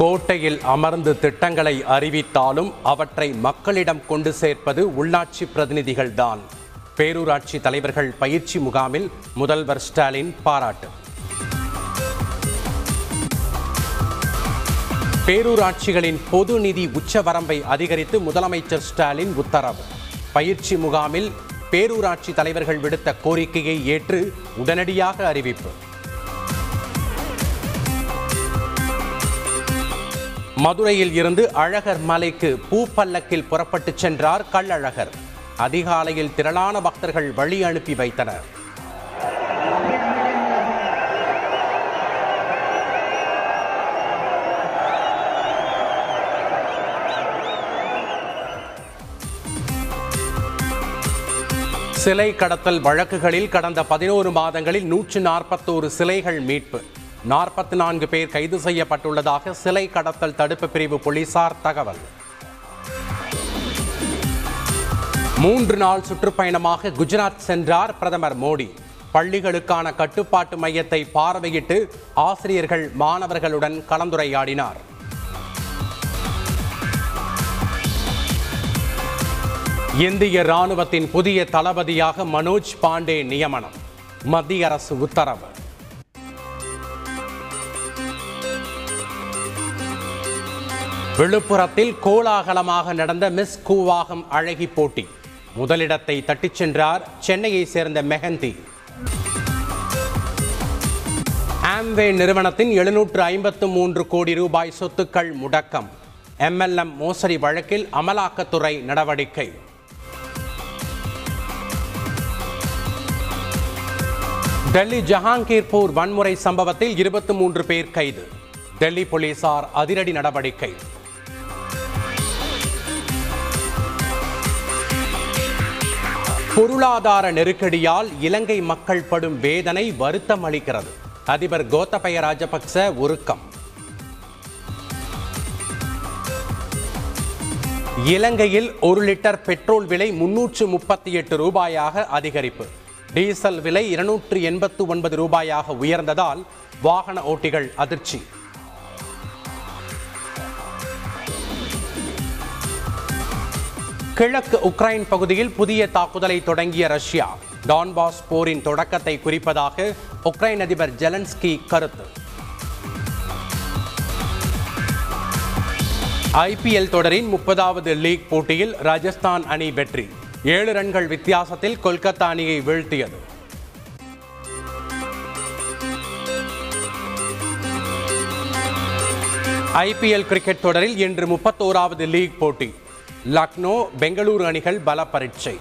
கோட்டையில் அமர்ந்து திட்டங்களை அறிவித்தாலும் அவற்றை மக்களிடம் கொண்டு சேர்ப்பது உள்ளாட்சி பிரதிநிதிகள்தான். பேரூராட்சி தலைவர்கள் பயிற்சி முகாமில் முதல்வர் ஸ்டாலின் பாராட்டு. பேரூராட்சிகளின் பொது நிதி உச்சவரம்பை அதிகரித்து முதலமைச்சர் ஸ்டாலின் உத்தரவு. பயிற்சி முகாமில் பேரூராட்சி தலைவர்கள் விடுத்த கோரிக்கையை ஏற்று உடனடியாக அறிவிப்பு. மதுரையில் இருந்து அழகர் மலைக்கு பூப்பல்லக்கில் புறப்பட்டுச் சென்றார் கள்ளழகர். அதிகாலையில் திரளான பக்தர்கள் வழி அனுப்பி வைத்தனர். சிலை கடத்தல் வழக்குகளில் கடந்த பதினோரு மாதங்களில் நூற்று நாற்பத்தோரு சிலைகள் மீட்பு. நாற்பத்தி நான்கு பேர் கைது செய்யப்பட்டுள்ளதாக சிலை கடத்தல் தடுப்பு பிரிவு போலீசார் தகவல். மூன்று நாள் சுற்றுப்பயணமாக குஜராத் சென்றார் பிரதமர் மோடி. பள்ளிகளுக்கான கட்டுப்பாட்டு மையத்தை பார்வையிட்டு ஆசிரியர்கள் மாணவர்களுடன் கலந்துரையாடினார். இந்திய ராணுவத்தின் புதிய தளபதியாக மனோஜ் பாண்டே நியமனம். மத்திய அரசு உத்தரவு. விழுப்புரத்தில் கோலாகலமாக நடந்த மிஸ் கூவாகம் அழகி போட்டி. முதலிடத்தை தட்டிச் சென்றார் சென்னையை சேர்ந்த மெஹந்தி. ஆம்வே நிறுவனத்தின் எழுநூற்று ஐம்பத்து மூன்று கோடி ரூபாய் சொத்துக்கள் முடக்கம். எம்எல்எம் மோசடி வழக்கில் அமலாக்கத்துறை நடவடிக்கை. டெல்லி ஜஹாங்கீர்பூர் வன்முறை சம்பவத்தில் இருபத்தி மூன்று பேர் கைது. டெல்லி போலீசார் அதிரடி நடவடிக்கை. பொருளாதார நெருக்கடியால் இலங்கை மக்கள் படும் வேதனை வருத்தம் அளிக்கிறது. அதிபர் கோத்தபய ராஜபக்ச உருக்கம். இலங்கையில் ஒரு லிட்டர் பெட்ரோல் விலை முன்னூற்று முப்பத்தி எட்டு ரூபாயாக அதிகரிப்பு. டீசல் விலை இருநூற்று எண்பத்து ஒன்பது ரூபாயாக உயர்ந்ததால் வாகன ஓட்டிகள் அதிர்ச்சி. கிழக்கு உக்ரைன் பகுதியில் புதிய தாக்குதலை தொடங்கிய ரஷ்யா டான்பாஸ் போரின் தொடக்கத்தை குறிப்பதாக உக்ரைன் அதிபர் ஜெலன்ஸ்கி கருத்து. ஐபிஎல் தொடரின் முப்பதாவது லீக் போட்டியில் ராஜஸ்தான் அணி வெற்றி. ஏழு ரன்கள் வித்தியாசத்தில் கொல்கத்தா அணியை வீழ்த்தியது. ஐபிஎல் கிரிக்கெட் தொடரில் இன்று முப்பத்தோராவது லீக் போட்டி. லக்னோ பெங்களூரு அணிகள் பல பரீட்சை